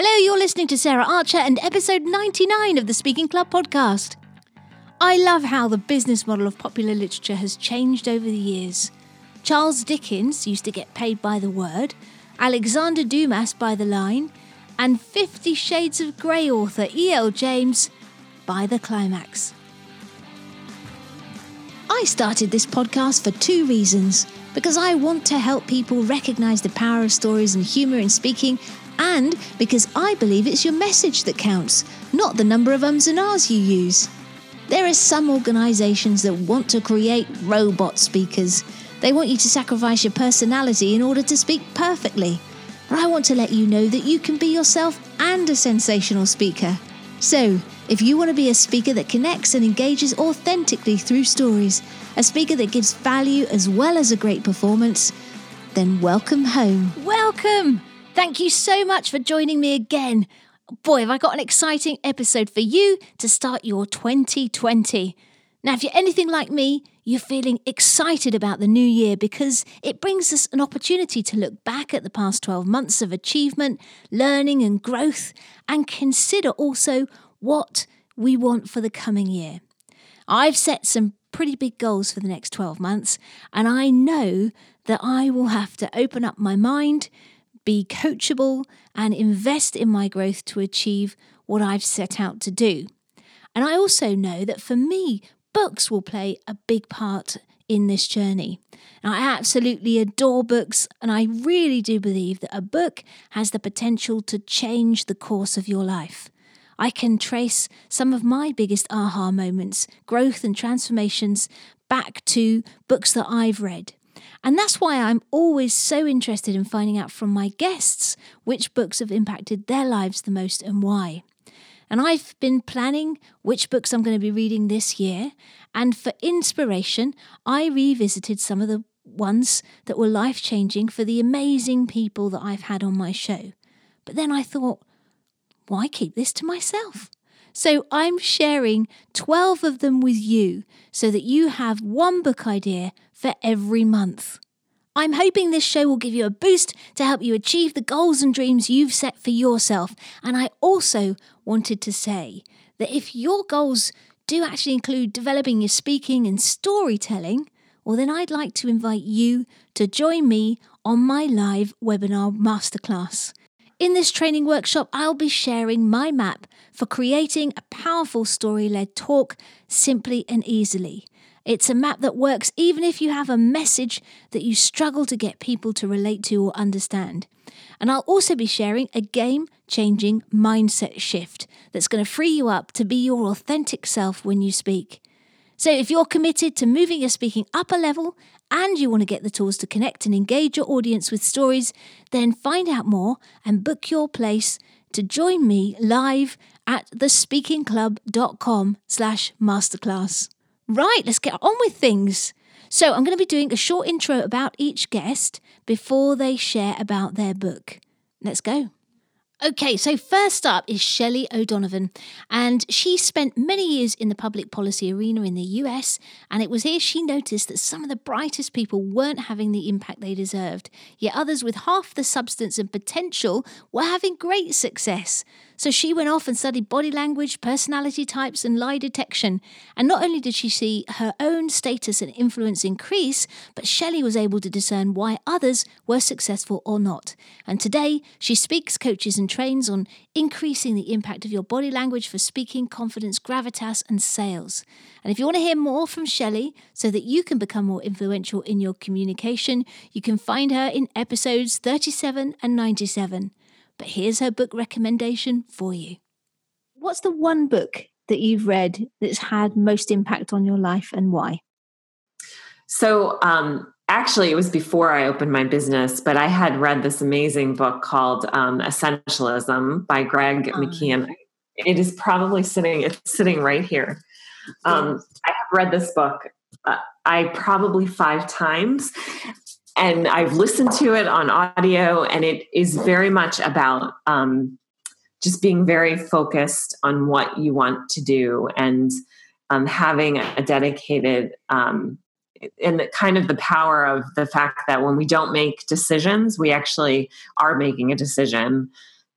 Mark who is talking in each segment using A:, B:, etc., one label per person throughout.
A: Hello, you're listening to Sarah Archer and episode 99 of the Speaking Club podcast. I love how the business model of popular literature has changed over the years. Charles Dickens used to get paid by the word, Alexander Dumas by the line, and Fifty Shades of Grey author E.L. James by the climax. I started this podcast for two reasons because I want to help people recognize the power of stories and humor in speaking and because I believe it's your message that counts, not the number of ums and ahs you use. There are some organisations that want to create robot speakers. They want you to sacrifice your personality in order to speak perfectly. But I want to let you know that you can be yourself and a sensational speaker. So, if you want to be a speaker that connects and engages authentically through stories, a speaker that gives value as well as a great performance, then welcome home. Welcome! Thank you so much for joining me again. Boy, have I got an exciting episode for you to start your 2020. Now, if you're anything like me, you're feeling excited about the new year because it brings us an opportunity to look back at the past 12 months of achievement, learning, and growth, and consider also what we want for the coming year. I've set some pretty big goals for the next 12 months, and I know that I will have to open up my mind be coachable, and invest in my growth to achieve what I've set out to do. And I also know that for me, books will play a big part in this journey. Now, I absolutely adore books, and I really do believe that a book has the potential to change the course of your life. I can trace some of my biggest aha moments, growth, and transformations back to books that I've read. And that's why I'm always so interested in finding out from my guests which books have impacted their lives the most and why. And I've been planning which books I'm going to be reading this year. And for inspiration, I revisited some of the ones that were life changing for the amazing people that I've had on my show. But then I thought, why keep this to myself? So I'm sharing 12 of them with you so that you have one book idea for every month. I'm hoping this show will give you a boost to help you achieve the goals and dreams you've set for yourself. And I also wanted to say that if your goals do actually include developing your speaking and storytelling, well, then I'd like to invite you to join me on my live webinar masterclass. In this training workshop, I'll be sharing my map for creating a powerful story led talk simply and easily. It's a map that works even if you have a message that you struggle to get people to relate to or understand. And I'll also be sharing a game changing mindset shift that's going to free you up to be your authentic self when you speak. So, if you're committed to moving your speaking up a level and you want to get the tools to connect and engage your audience with stories, then find out more and book your place to join me live at thespeakingclub.com slash masterclass. Right, let's get on with things. So I'm going to be doing a short intro about each guest before they share about their book. Let's go. Okay, so first up is Shelley O'Donovan, and she spent many years in the public policy arena in the US, and it was here she noticed that some of the brightest people weren't having the impact they deserved, yet others with half the substance and potential were having great success. So she went off and studied body language, personality types, and lie detection. And not only did she see her own status and influence increase, but Shelley was able to discern why others were successful or not. And today, she speaks, coaches, and trains on increasing the impact of your body language for speaking, confidence, gravitas, and sales. And if you want to hear more from Shelley so that you can become more influential in your communication, you can find her in episodes 37 and 97. But here's her book recommendation for you. What's the one book that you've read that's had most impact on your life and why?
B: So, um, actually, it was before I opened my business, but I had read this amazing book called um, Essentialism by Greg oh. McKeown. It is probably sitting, it's sitting right here. Um, I have read this book, uh, I probably five times and I've listened to it on audio, and it is very much about um, just being very focused on what you want to do and um, having a dedicated um, and kind of the power of the fact that when we don't make decisions, we actually are making a decision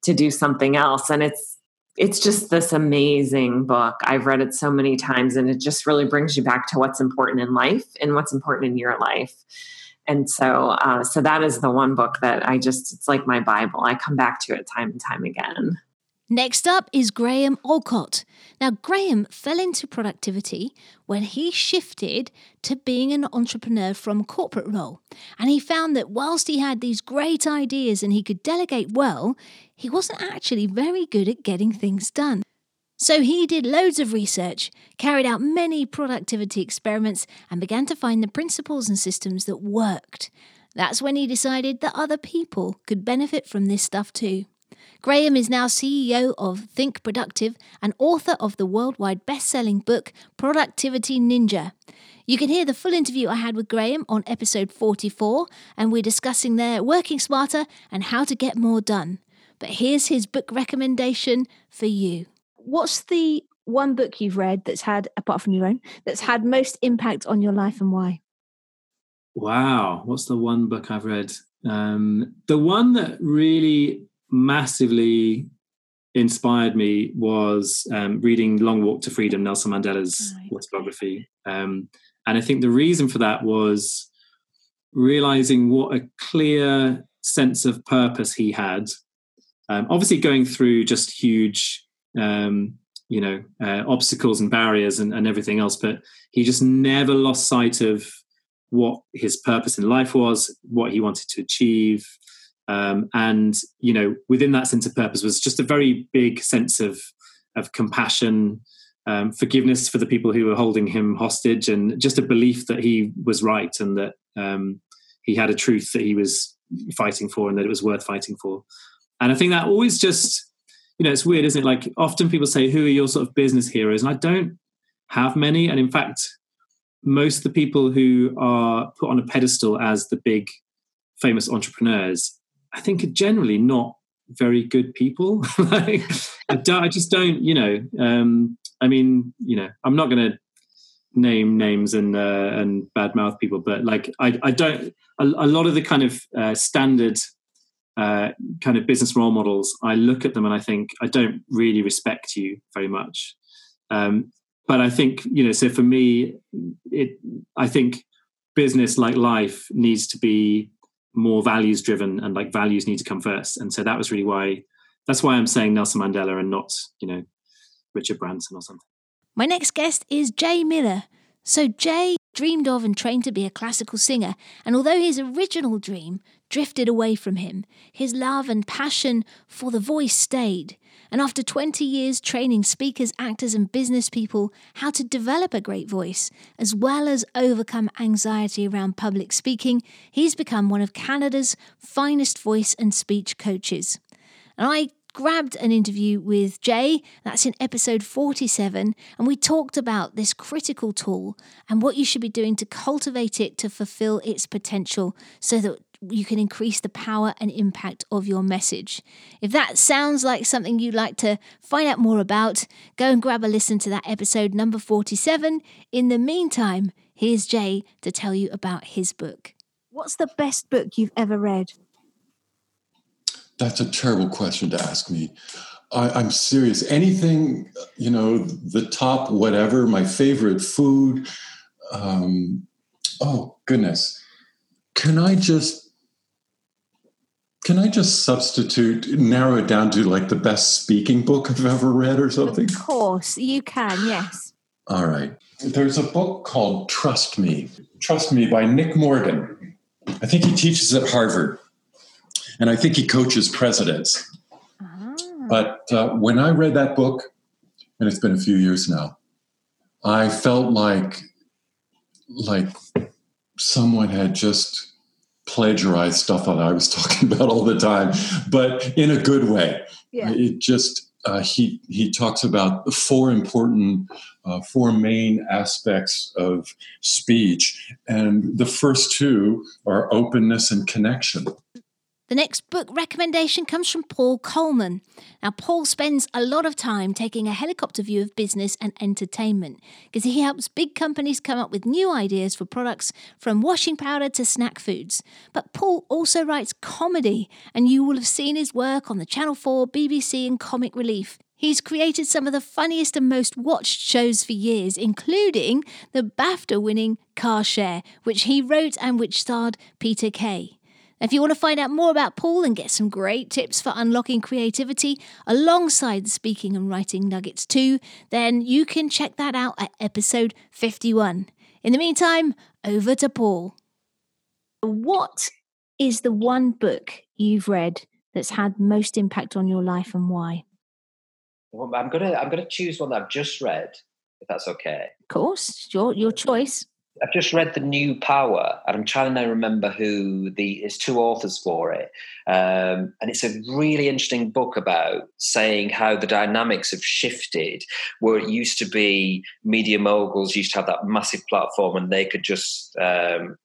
B: to do something else. And it's it's just this amazing book. I've read it so many times and it just really brings you back to what's important in life and what's important in your life and so uh, so that is the one book that i just it's like my bible i come back to it time and time again
A: Next up is Graham Allcott. Now, Graham fell into productivity when he shifted to being an entrepreneur from a corporate role. And he found that whilst he had these great ideas and he could delegate well, he wasn't actually very good at getting things done. So he did loads of research, carried out many productivity experiments, and began to find the principles and systems that worked. That's when he decided that other people could benefit from this stuff too. Graham is now CEO of Think Productive and author of the worldwide best selling book Productivity Ninja. You can hear the full interview I had with Graham on episode 44, and we're discussing there working smarter and how to get more done. But here's his book recommendation for you. What's the one book you've read that's had, apart from your own, that's had most impact on your life and why?
C: Wow, what's the one book I've read? Um, the one that really massively inspired me was um, reading Long Walk to Freedom, Nelson Mandela's right. autobiography. Um, and I think the reason for that was realizing what a clear sense of purpose he had. Um, obviously, going through just huge, um, you know, uh, obstacles and barriers and, and everything else, but he just never lost sight of what his purpose in life was, what he wanted to achieve, um, and you know, within that sense of purpose was just a very big sense of of compassion, um, forgiveness for the people who were holding him hostage, and just a belief that he was right and that um, he had a truth that he was fighting for and that it was worth fighting for. And I think that always just, you know, it's weird, isn't it? Like often people say, "Who are your sort of business heroes?" And I don't have many. And in fact, most of the people who are put on a pedestal as the big famous entrepreneurs I think are generally not very good people. like, I, I, just don't, you know. Um, I mean, you know, I'm not going to name names and uh, and badmouth people, but like, I, I don't. A, a lot of the kind of uh, standard uh, kind of business role models, I look at them and I think I don't really respect you very much. Um, but I think you know, so for me, it. I think business, like life, needs to be more values driven and like values need to come first. And so that was really why that's why I'm saying Nelson Mandela and not, you know, Richard Branson or something.
A: My next guest is Jay Miller. So Jay dreamed of and trained to be a classical singer, and although his original dream drifted away from him, his love and passion for the voice stayed. And after 20 years training speakers, actors, and business people how to develop a great voice, as well as overcome anxiety around public speaking, he's become one of Canada's finest voice and speech coaches. And I grabbed an interview with Jay, that's in episode 47, and we talked about this critical tool and what you should be doing to cultivate it to fulfill its potential so that you can increase the power and impact of your message. If that sounds like something you'd like to find out more about, go and grab a listen to that episode number 47. In the meantime, here's Jay to tell you about his book. What's the best book you've ever read?
D: That's a terrible question to ask me. I, am serious. Anything, you know, the top whatever, my favorite food. Um, oh, goodness. Can I just can I just substitute, narrow it down to like the best speaking book I've ever read or something?
A: Of course, you can, yes.
D: All right. There's a book called Trust Me. Trust Me by Nick Morgan. I think he teaches at Harvard, and I think he coaches presidents. Ah. But uh, when I read that book, and it's been a few years now, I felt like like someone had just plagiarized stuff that I was talking about all the time, but in a good way. Yeah. It just uh, he he talks about four important, uh, four main aspects of speech, and the first two are openness and connection.
A: The next book recommendation comes from Paul Coleman. Now, Paul spends a lot of time taking a helicopter view of business and entertainment because he helps big companies come up with new ideas for products from washing powder to snack foods. But Paul also writes comedy, and you will have seen his work on the Channel 4, BBC, and Comic Relief. He's created some of the funniest and most watched shows for years, including the BAFTA winning Car Share, which he wrote and which starred Peter Kay. If you want to find out more about Paul and get some great tips for unlocking creativity alongside the speaking and writing nuggets too, then you can check that out at episode 51. In the meantime, over to Paul. What is the one book you've read that's had most impact on your life and why?
E: Well, I'm gonna I'm gonna choose one that I've just read, if that's okay.
A: Of course, your your choice.
E: I've just read The New Power, and I'm trying to remember who the it's two authors for it, um, and it's a really interesting book about saying how the dynamics have shifted. Where it used to be media moguls used to have that massive platform, and they could just um,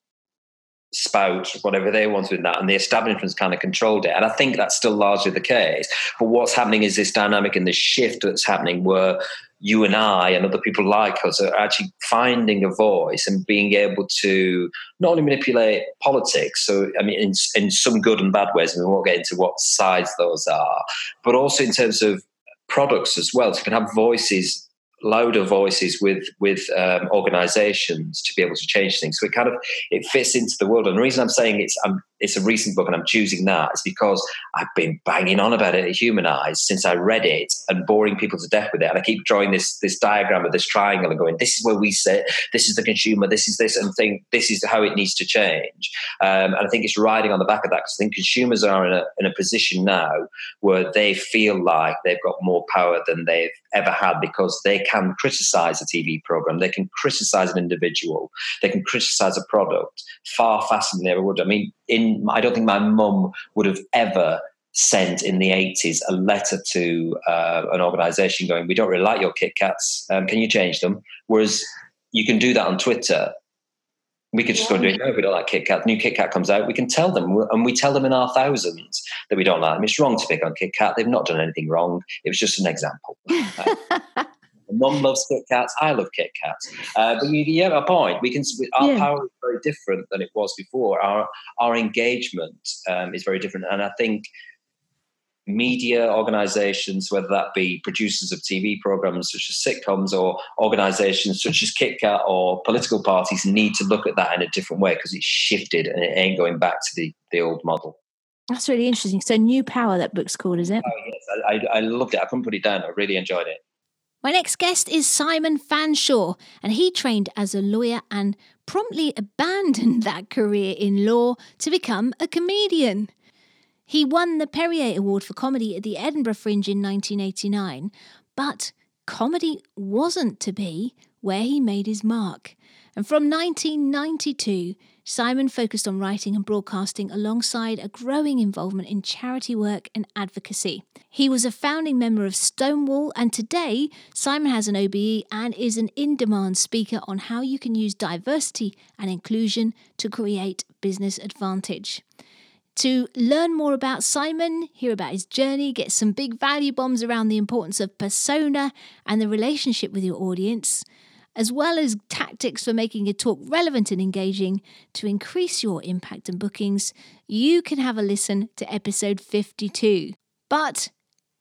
E: spout whatever they wanted in that, and the establishment's kind of controlled it. And I think that's still largely the case. But what's happening is this dynamic and this shift that's happening where you and I and other people like us are actually finding a voice and being able to not only manipulate politics, so I mean, in, in some good and bad ways, and we won't get into what sides those are, but also in terms of products as well. So you can have voices louder voices with with um, organizations to be able to change things so it kind of it fits into the world and the reason i'm saying it's I'm, it's a recent book and i'm choosing that is because i've been banging on about it at humanized since i read it and boring people to death with it and i keep drawing this this diagram of this triangle and going this is where we sit this is the consumer this is this and think this is how it needs to change um, and i think it's riding on the back of that because i think consumers are in a, in a position now where they feel like they've got more power than they've ever had because they can criticize a TV program, they can criticize an individual, they can criticize a product far faster than they ever would. I mean, in I don't think my mum would have ever sent in the 80s a letter to uh, an organization going, We don't really like your Kit Kats, um, can you change them? Whereas you can do that on Twitter we could just yeah. go and do it. No, we don't like Kit Kat. New Kit Kat comes out. We can tell them, and we tell them in our thousands that we don't like them. It's wrong to pick on Kit Kat. They've not done anything wrong. It was just an example. Mum loves Kit Kats. I love Kit Kats. Uh, but you, you have a point. We can. Our yeah. power is very different than it was before. Our our engagement um, is very different, and I think media organizations, whether that be producers of TV programs such as sitcoms or organizations such as KitKat or political parties, need to look at that in a different way because it's shifted and it ain't going back to the, the old model.
A: That's really interesting. So, New Power, that book's called, is it?
E: Oh, yes. I, I, I loved it. I couldn't put it down. I really enjoyed it.
A: My next guest is Simon Fanshawe, and he trained as a lawyer and promptly abandoned that career in law to become a comedian. He won the Perrier Award for Comedy at the Edinburgh Fringe in 1989, but comedy wasn't to be where he made his mark. And from 1992, Simon focused on writing and broadcasting alongside a growing involvement in charity work and advocacy. He was a founding member of Stonewall, and today Simon has an OBE and is an in demand speaker on how you can use diversity and inclusion to create business advantage. To learn more about Simon, hear about his journey, get some big value bombs around the importance of persona and the relationship with your audience, as well as tactics for making your talk relevant and engaging to increase your impact and bookings, you can have a listen to episode 52. But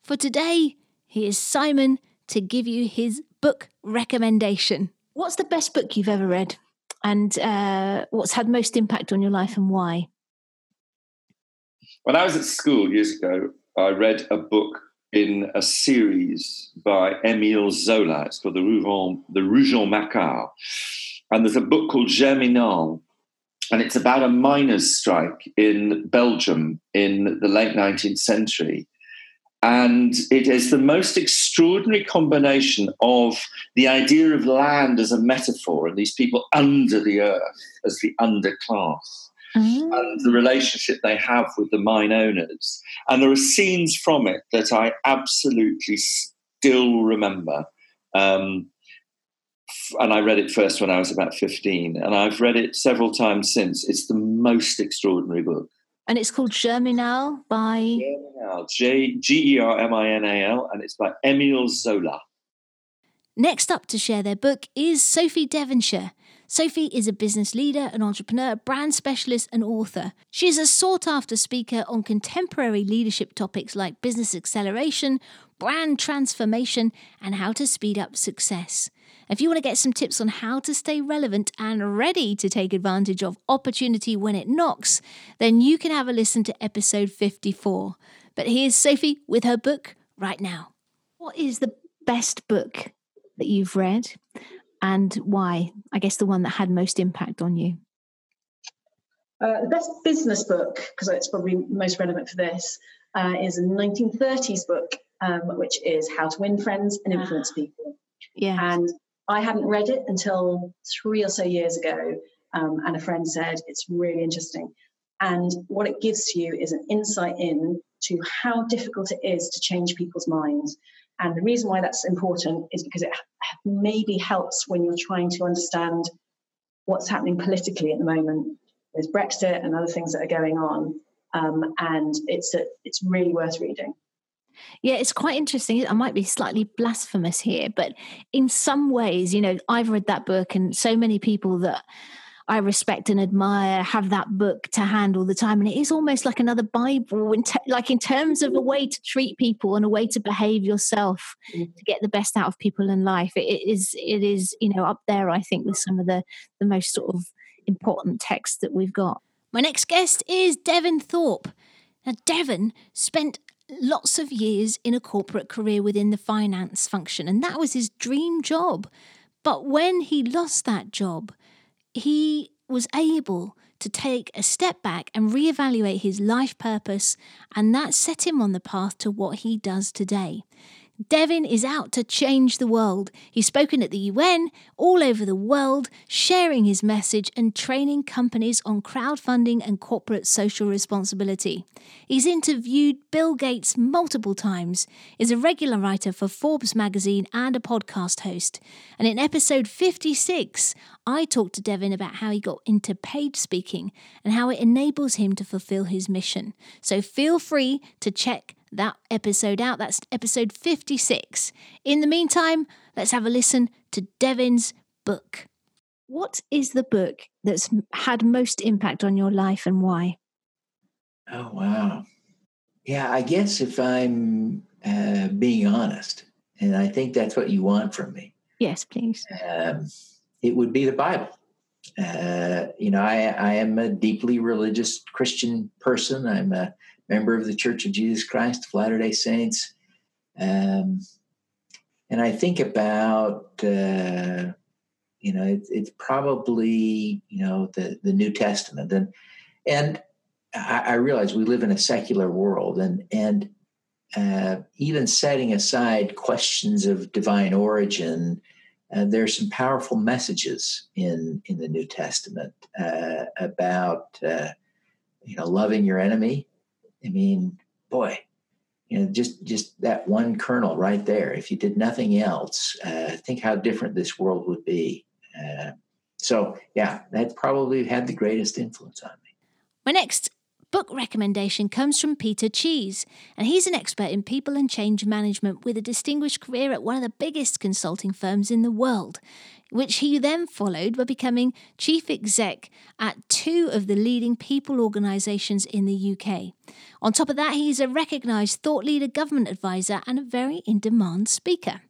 A: for today, here's Simon to give you his book recommendation. What's the best book you've ever read? And uh, what's had most impact on your life and why?
F: When I was at school years ago, I read a book in a series by Émile Zola. It's called The Rougon, the Rougon Macquart. And there's a book called Germinal, and it's about a miners' strike in Belgium in the late 19th century. And it is the most extraordinary combination of the idea of land as a metaphor and these people under the earth as the underclass mm. and the relationship they have with the mine owners. And there are scenes from it that I absolutely still remember. Um, and I read it first when I was about 15, and I've read it several times since. It's the most extraordinary book.
A: And it's called Germinal by
F: Germinal, J G E R M I N A L, and it's by Emile Zola.
A: Next up to share their book is Sophie Devonshire. Sophie is a business leader, an entrepreneur, brand specialist, and author. She is a sought after speaker on contemporary leadership topics like business acceleration, brand transformation, and how to speed up success. If you want to get some tips on how to stay relevant and ready to take advantage of opportunity when it knocks, then you can have a listen to episode 54. But here's Sophie with her book right now. What is the best book that you've read and why? I guess the one that had most impact on you.
G: Uh, the best business book, because it's probably most relevant for this, uh, is a 1930s book, um, which is How to Win Friends and Influence ah. People.
A: Yeah.
G: And I hadn't read it until three or so years ago, um, and a friend said it's really interesting. And what it gives to you is an insight in to how difficult it is to change people's minds. And the reason why that's important is because it maybe helps when you're trying to understand what's happening politically at the moment. There's Brexit and other things that are going on, um, and it's a, it's really worth reading.
A: Yeah, it's quite interesting. I might be slightly blasphemous here, but in some ways, you know, I've read that book, and so many people that I respect and admire have that book to hand all the time, and it is almost like another Bible, in te- like in terms of a way to treat people and a way to behave yourself mm. to get the best out of people in life. It, it is, it is, you know, up there. I think with some of the the most sort of important texts that we've got. My next guest is Devin Thorpe. Now, Devin spent lots of years in a corporate career within the finance function, and that was his dream job. But when he lost that job, he was able to take a step back and reevaluate his life purpose, and that set him on the path to what he does today. Devin is out to change the world. He's spoken at the UN, all over the world, sharing his message and training companies on crowdfunding and corporate social responsibility. He's interviewed Bill Gates multiple times, is a regular writer for Forbes magazine and a podcast host. And in episode 56, I talked to Devin about how he got into paid speaking and how it enables him to fulfill his mission. So feel free to check that episode out. That's episode 56. In the meantime, let's have a listen to Devin's book. What is the book that's had most impact on your life and why?
H: Oh, wow. Yeah, I guess if I'm uh, being honest, and I think that's what you want from me.
A: Yes, please.
H: Um, it would be the Bible. Uh, you know, I, I am a deeply religious Christian person. I'm a member of the Church of Jesus Christ of Latter day Saints. Um, and I think about, uh, you know, it, it's probably, you know, the, the New Testament. And, and I, I realize we live in a secular world and, and uh, even setting aside questions of divine origin, uh, there are some powerful messages in in the New Testament uh, about uh, you know loving your enemy, I mean, boy, you know, just just that one kernel right there. If you did nothing else, uh, think how different this world would be. Uh, so, yeah, that probably had the greatest influence on me.
A: My next book recommendation comes from Peter Cheese, and he's an expert in people and change management with a distinguished career at one of the biggest consulting firms in the world which he then followed by becoming chief exec at two of the leading people organisations in the UK. On top of that, he's a recognised thought leader, government advisor, and a very in demand speaker.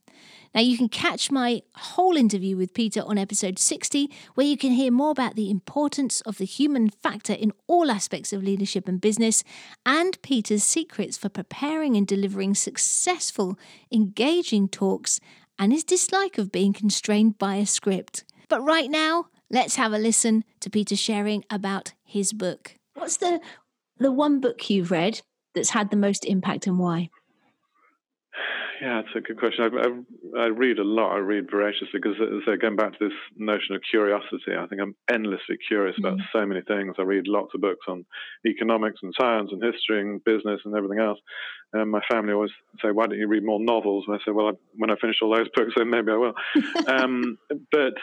A: Now, you can catch my whole interview with Peter on episode 60, where you can hear more about the importance of the human factor in all aspects of leadership and business, and Peter's secrets for preparing and delivering successful, engaging talks and his dislike of being constrained by a script. But right now, let's have a listen to Peter sharing about his book. What's the the one book you've read that's had the most impact and why?
I: Yeah, it's a good question. I, I, I, read a lot. I read voraciously because, so going back to this notion of curiosity, I think I'm endlessly curious mm-hmm. about so many things. I read lots of books on economics and science and history and business and everything else. And my family always say, "Why don't you read more novels?" And I say, "Well, I, when I finish all those books, then maybe I will." um, but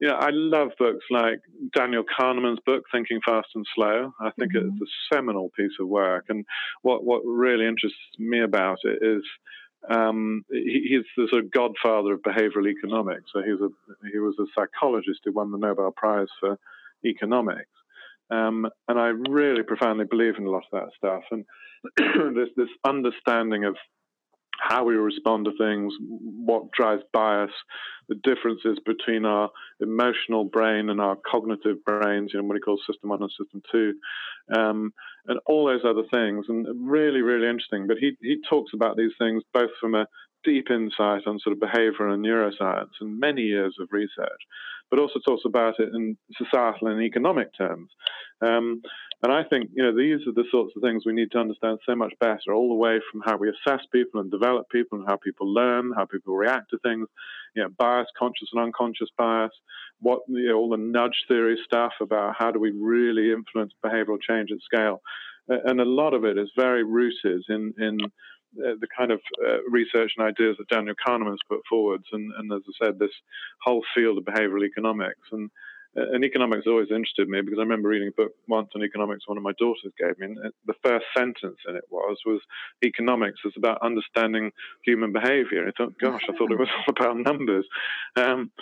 I: you know, I love books like Daniel Kahneman's book, Thinking Fast and Slow. I think mm-hmm. it's a seminal piece of work. And what what really interests me about it is um, he, he's the sort of godfather of behavioral economics. So he was a he was a psychologist who won the Nobel Prize for economics, um, and I really profoundly believe in a lot of that stuff. And this this understanding of how we respond to things, what drives bias, the differences between our emotional brain and our cognitive brains, you know, what he calls system one and system two, um, and all those other things. And really, really interesting. But he, he talks about these things both from a deep insight on sort of behavior and neuroscience and many years of research, but also talks about it in societal and economic terms. Um, and I think you know these are the sorts of things we need to understand so much better, all the way from how we assess people and develop people, and how people learn, how people react to things, you know, bias, conscious and unconscious bias, what you know, all the nudge theory stuff about how do we really influence behavioral change at scale, and a lot of it is very rooted in in uh, the kind of uh, research and ideas that Daniel Kahneman has put forwards, and, and, as I said, this whole field of behavioral economics. And, uh, and economics always interested me because I remember reading a book once on economics one of my daughters gave me, and the first sentence in it was was economics is about understanding human behavior. I thought, gosh, I thought it was all about numbers. Um,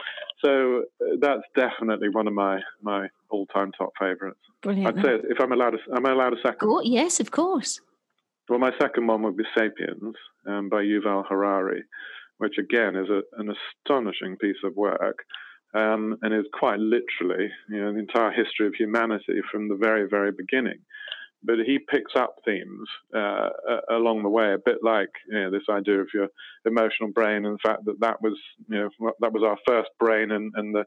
I: so uh, that's definitely one of my my all time top favorites.
A: Brilliant.
I: I'd say if I'm allowed, a, am I allowed a second?
A: Oh, yes, of course.
I: Well, my second one would be *Sapiens* um, by Yuval Harari, which again is a, an astonishing piece of work. Um, and is quite literally you know, the entire history of humanity from the very, very beginning. But he picks up themes uh, along the way, a bit like you know, this idea of your emotional brain and the fact that that was, you know, that was our first brain, and, and the,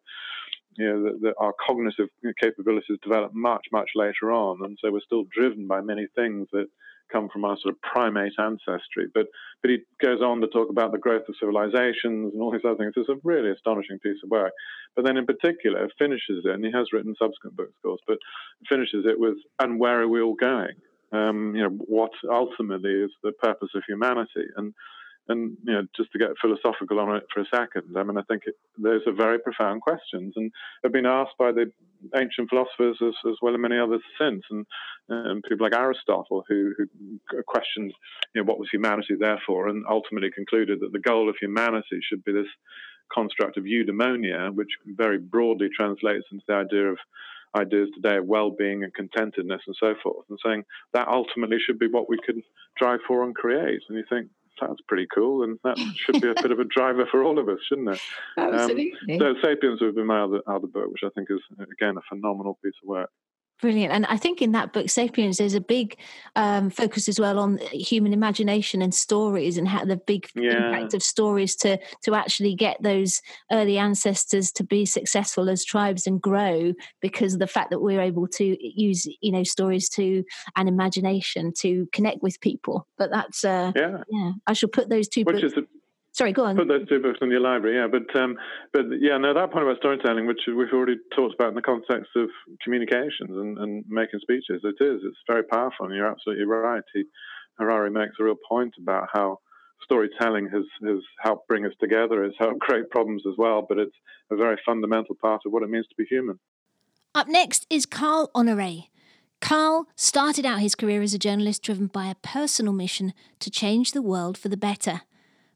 I: you know, our cognitive capabilities developed much, much later on, and so we're still driven by many things that come from our sort of primate ancestry. But but he goes on to talk about the growth of civilizations and all these other things. It's a really astonishing piece of work. But then in particular finishes it, and he has written subsequent books, of course, but finishes it with and where are we all going? Um, you know, what ultimately is the purpose of humanity? And and you know, just to get philosophical on it for a second, I mean, I think it, those are very profound questions and have been asked by the ancient philosophers as, as well as many others since, and, and people like Aristotle who, who questioned, you know, what was humanity there for, and ultimately concluded that the goal of humanity should be this construct of eudaimonia, which very broadly translates into the idea of ideas today of well-being and contentedness and so forth, and saying that ultimately should be what we can drive for and create. And you think, sounds pretty cool, and that should be a bit of a driver for all of us, shouldn't it?
A: Absolutely. Um,
I: so, Sapiens would be my other, other book, which I think is again a phenomenal piece of work.
A: Brilliant. And I think in that book, Sapiens, there's a big um, focus as well on human imagination and stories and how the big yeah. impact of stories to, to actually get those early ancestors to be successful as tribes and grow because of the fact that we're able to use, you know, stories to and imagination to connect with people. But that's, uh, yeah. yeah, I shall put those two
I: Which
A: books.
I: Is a-
A: Sorry, go on.
I: Put those two books in your library, yeah. But um, but yeah, no, that point about storytelling, which we've already talked about in the context of communications and, and making speeches, it is. It's very powerful, and you're absolutely right. He, Harari makes a real point about how storytelling has, has helped bring us together. It's helped create problems as well, but it's a very fundamental part of what it means to be human.
A: Up next is Carl Honore. Carl started out his career as a journalist driven by a personal mission to change the world for the better.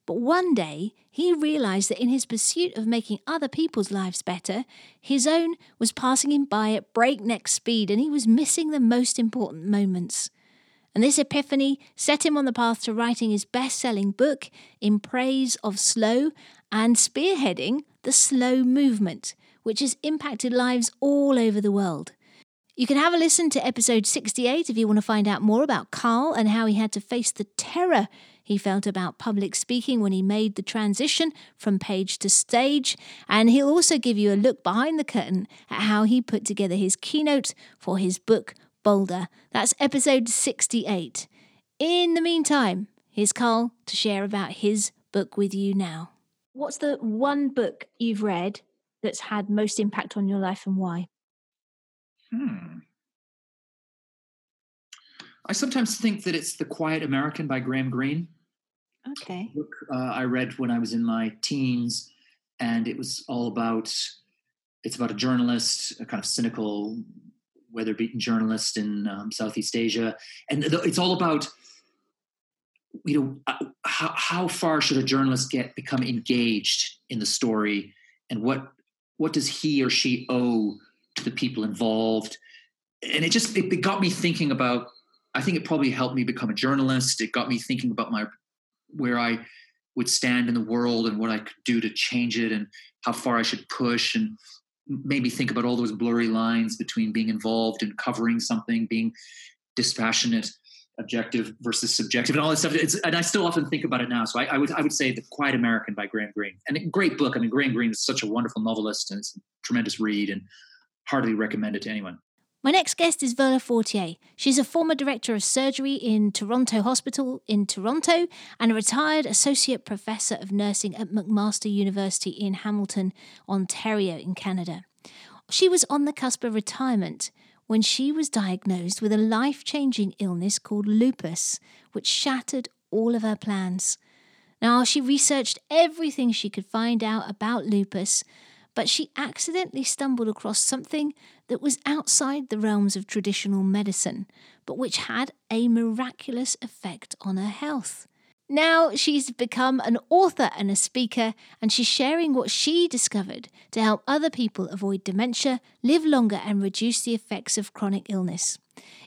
A: But one day, he realized that in his pursuit of making other people's lives better, his own was passing him by at breakneck speed and he was missing the most important moments. And this epiphany set him on the path to writing his best selling book, In Praise of Slow, and spearheading the slow movement, which has impacted lives all over the world. You can have a listen to episode 68 if you want to find out more about Carl and how he had to face the terror he felt about public speaking when he made the transition from page to stage, and he'll also give you a look behind the curtain at how he put together his keynote for his book Bolder. That's episode 68. In the meantime, here's Carl to share about his book with you now. What's the one book you've read that's had most impact on your life and why?
J: Hmm. I sometimes think that it's The Quiet American by Graham Greene.
A: Okay.
J: Book, uh, I read when I was in my teens, and it was all about it's about a journalist, a kind of cynical, weather-beaten journalist in um, Southeast Asia, and it's all about you know uh, how how far should a journalist get become engaged in the story, and what what does he or she owe to the people involved, and it just it, it got me thinking about. I think it probably helped me become a journalist. It got me thinking about my where I would stand in the world and what I could do to change it and how far I should push and maybe think about all those blurry lines between being involved and covering something, being dispassionate, objective versus subjective, and all that stuff. It's, and I still often think about it now. So I, I, would I would say The Quiet American by Graham Greene, and a great book. I mean, Graham Greene is such a wonderful novelist, and it's a tremendous read, and heartily recommend it to anyone.
A: My next guest is Verla Fortier. She's a former director of surgery in Toronto Hospital in Toronto and a retired associate professor of nursing at McMaster University in Hamilton, Ontario, in Canada. She was on the cusp of retirement when she was diagnosed with a life changing illness called lupus, which shattered all of her plans. Now, she researched everything she could find out about lupus but she accidentally stumbled across something that was outside the realms of traditional medicine, but which had a miraculous effect on her health. Now she's become an author and a speaker, and she's sharing what she discovered to help other people avoid dementia, live longer, and reduce the effects of chronic illness.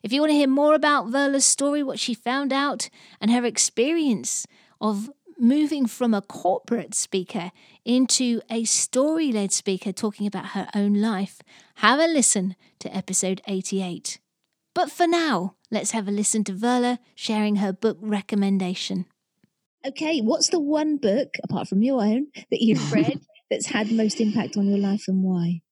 A: If you want to hear more about Verla's story, what she found out, and her experience of moving from a corporate speaker into a story led speaker talking about her own life, have a listen to episode 88. But for now, let's have a listen to Verla sharing her book recommendation. Okay, what's the one book, apart from your own, that you've read that's had most impact on your life and why?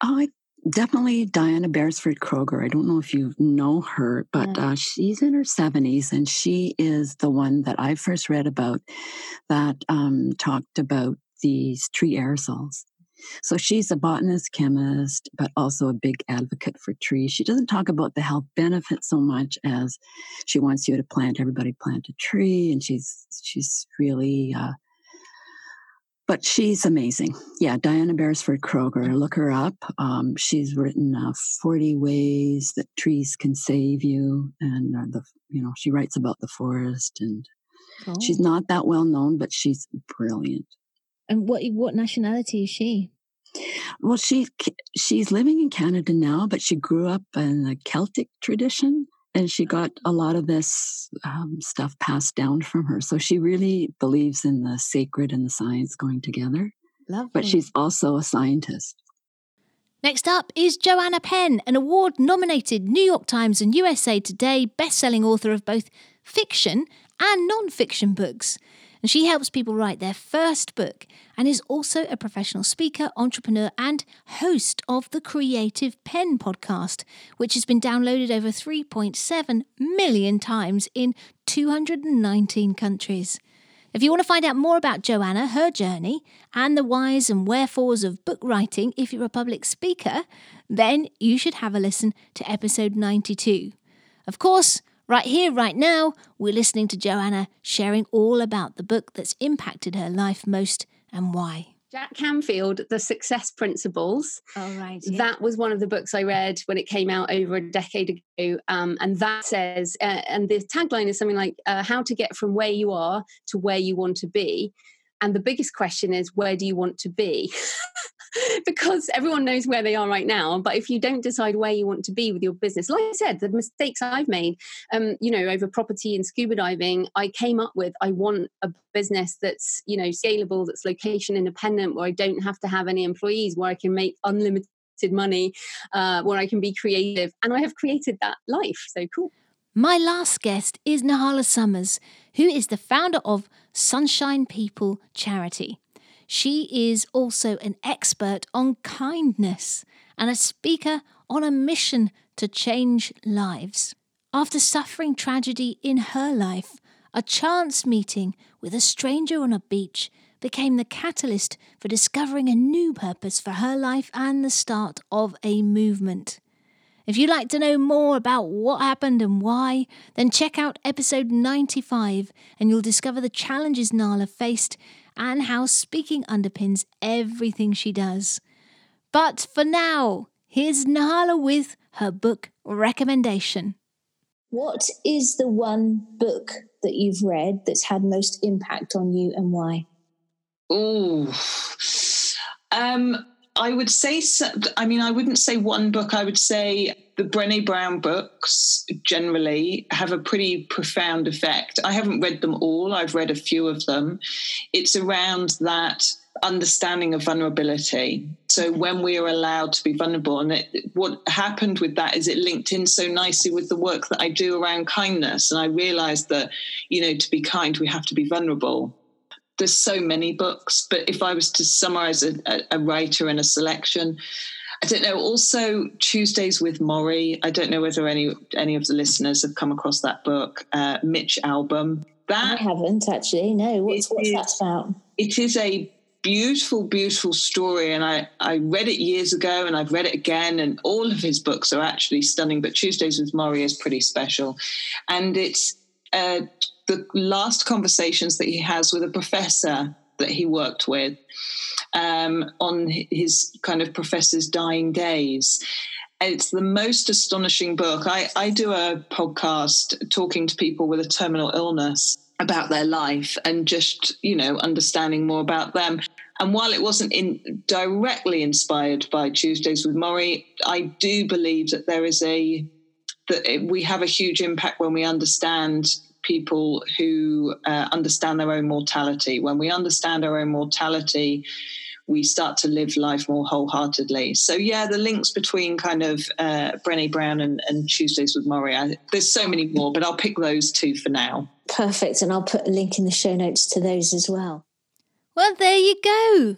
K: I definitely Diana Beresford Kroeger. I don't know if you know her, but uh, she's in her 70s and she is the one that I first read about that um, talked about these tree aerosols. So she's a botanist, chemist, but also a big advocate for trees. She doesn't talk about the health benefits so much as she wants you to plant everybody plant a tree, and she's she's really uh, but she's amazing. Yeah, Diana Beresford Kroeger. Look her up. Um, she's written uh, "40 Ways That Trees Can Save You," and uh, the you know she writes about the forest, and oh. she's not that well known, but she's brilliant.
A: And what what nationality is she?
K: Well, she she's living in Canada now, but she grew up in the Celtic tradition and she got a lot of this um, stuff passed down from her. So she really believes in the sacred and the science going together.
A: Lovely.
K: But she's also a scientist.
A: Next up is Joanna Penn, an award nominated New York Times and USA Today best-selling author of both fiction and non-fiction books and she helps people write their first book and is also a professional speaker, entrepreneur, and host of the Creative Penn podcast, which has been downloaded over 3.7 million times in 219 countries. If you want to find out more about Joanna, her journey, and the whys and wherefores of book writing if you're a public speaker, then you should have a listen to episode 92. Of course, Right here, right now, we're listening to Joanna sharing all about the book that's impacted her life most and why.
L: Jack Canfield, The Success Principles.
A: Oh, right.
L: Yeah. That was one of the books I read when it came out over a decade ago. Um, and that says, uh, and the tagline is something like, uh, How to get from where you are to where you want to be. And the biggest question is, Where do you want to be? because everyone knows where they are right now. But if you don't decide where you want to be with your business, like I said, the mistakes I've made, um, you know, over property and scuba diving, I came up with I want a business that's, you know, scalable, that's location independent, where I don't have to have any employees, where I can make unlimited money, uh, where I can be creative. And I have created that life. So cool.
A: My last guest is Nahla Summers, who is the founder of Sunshine People Charity. She is also an expert on kindness and a speaker on a mission to change lives. After suffering tragedy in her life, a chance meeting with a stranger on a beach became the catalyst for discovering a new purpose for her life and the start of a movement. If you'd like to know more about what happened and why, then check out episode 95 and you'll discover the challenges Nahla faced and how speaking underpins everything she does. But for now, here's Nahla with her book recommendation.
M: What is the one book that you've read that's had most impact on you and why?
N: Oh, um, I would say, I mean, I wouldn't say one book. I would say the Brené Brown books generally have a pretty profound effect. I haven't read them all, I've read a few of them. It's around that understanding of vulnerability. So when we are allowed to be vulnerable, and it, what happened with that is it linked in so nicely with the work that I do around kindness. And I realized that, you know, to be kind, we have to be vulnerable there's so many books, but if I was to summarize a, a, writer and a selection, I don't know. Also, Tuesdays with Morrie. I don't know whether any any of the listeners have come across that book, uh, Mitch Albom.
M: That I haven't actually. No, what's what's is, that about?
N: It is a beautiful, beautiful story, and I I read it years ago, and I've read it again, and all of his books are actually stunning. But Tuesdays with Morrie is pretty special, and it's. Uh, the last conversations that he has with a professor that he worked with um, on his kind of professor's dying days. It's the most astonishing book. I, I do a podcast talking to people with a terminal illness about their life and just, you know, understanding more about them. And while it wasn't in, directly inspired by Tuesdays with Morrie, I do believe that there is a that we have a huge impact when we understand people who uh, understand their own mortality. When we understand our own mortality, we start to live life more wholeheartedly. So yeah, the links between kind of uh, Brené Brown and, and Tuesdays with Morrie. I, there's so many more, but I'll pick those two for now.
M: Perfect, and I'll put a link in the show notes to those as well.
A: Well, there you go.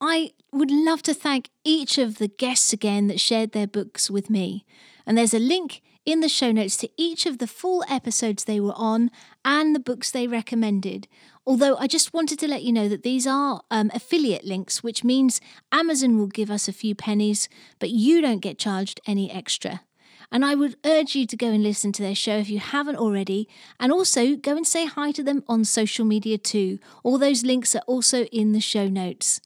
A: I would love to thank each of the guests again that shared their books with me. And there's a link in the show notes to each of the full episodes they were on and the books they recommended. Although I just wanted to let you know that these are um, affiliate links, which means Amazon will give us a few pennies, but you don't get charged any extra. And I would urge you to go and listen to their show if you haven't already, and also go and say hi to them on social media too. All those links are also in the show notes.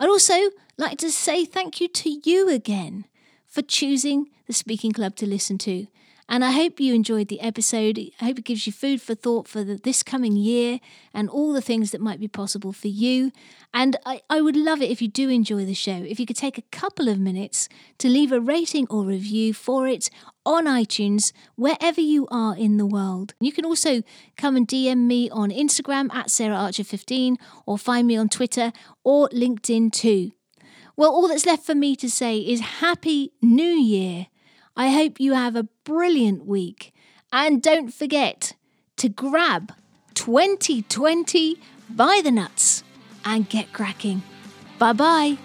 A: I'd also like to say thank you to you again for choosing the Speaking Club to listen to. And I hope you enjoyed the episode. I hope it gives you food for thought for the, this coming year and all the things that might be possible for you. And I, I would love it if you do enjoy the show, if you could take a couple of minutes to leave a rating or review for it on iTunes, wherever you are in the world. You can also come and DM me on Instagram at Sarah Archer 15 or find me on Twitter or LinkedIn too. Well, all that's left for me to say is Happy New Year. I hope you have a brilliant week. And don't forget to grab 2020 by the nuts and get cracking. Bye bye.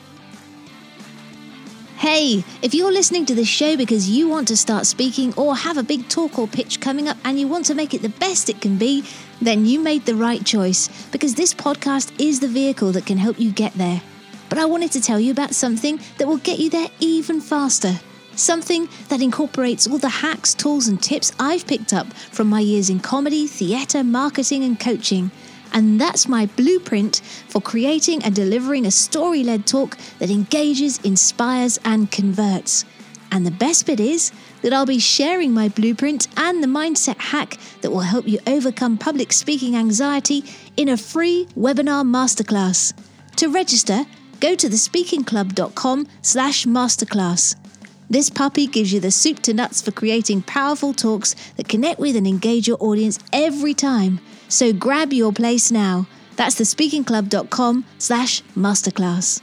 A: Hey, if you're listening to this show because you want to start speaking or have a big talk or pitch coming up and you want to make it the best it can be, then you made the right choice because this podcast is the vehicle that can help you get there. But I wanted to tell you about something that will get you there even faster. Something that incorporates all the hacks, tools, and tips I've picked up from my years in comedy, theatre, marketing, and coaching. And that's my blueprint for creating and delivering a story led talk that engages, inspires, and converts. And the best bit is that I'll be sharing my blueprint and the mindset hack that will help you overcome public speaking anxiety in a free webinar masterclass. To register, go to thespeakingclub.com slash masterclass. This puppy gives you the soup to nuts for creating powerful talks that connect with and engage your audience every time. So grab your place now. That's thespeakingclub.com slash masterclass.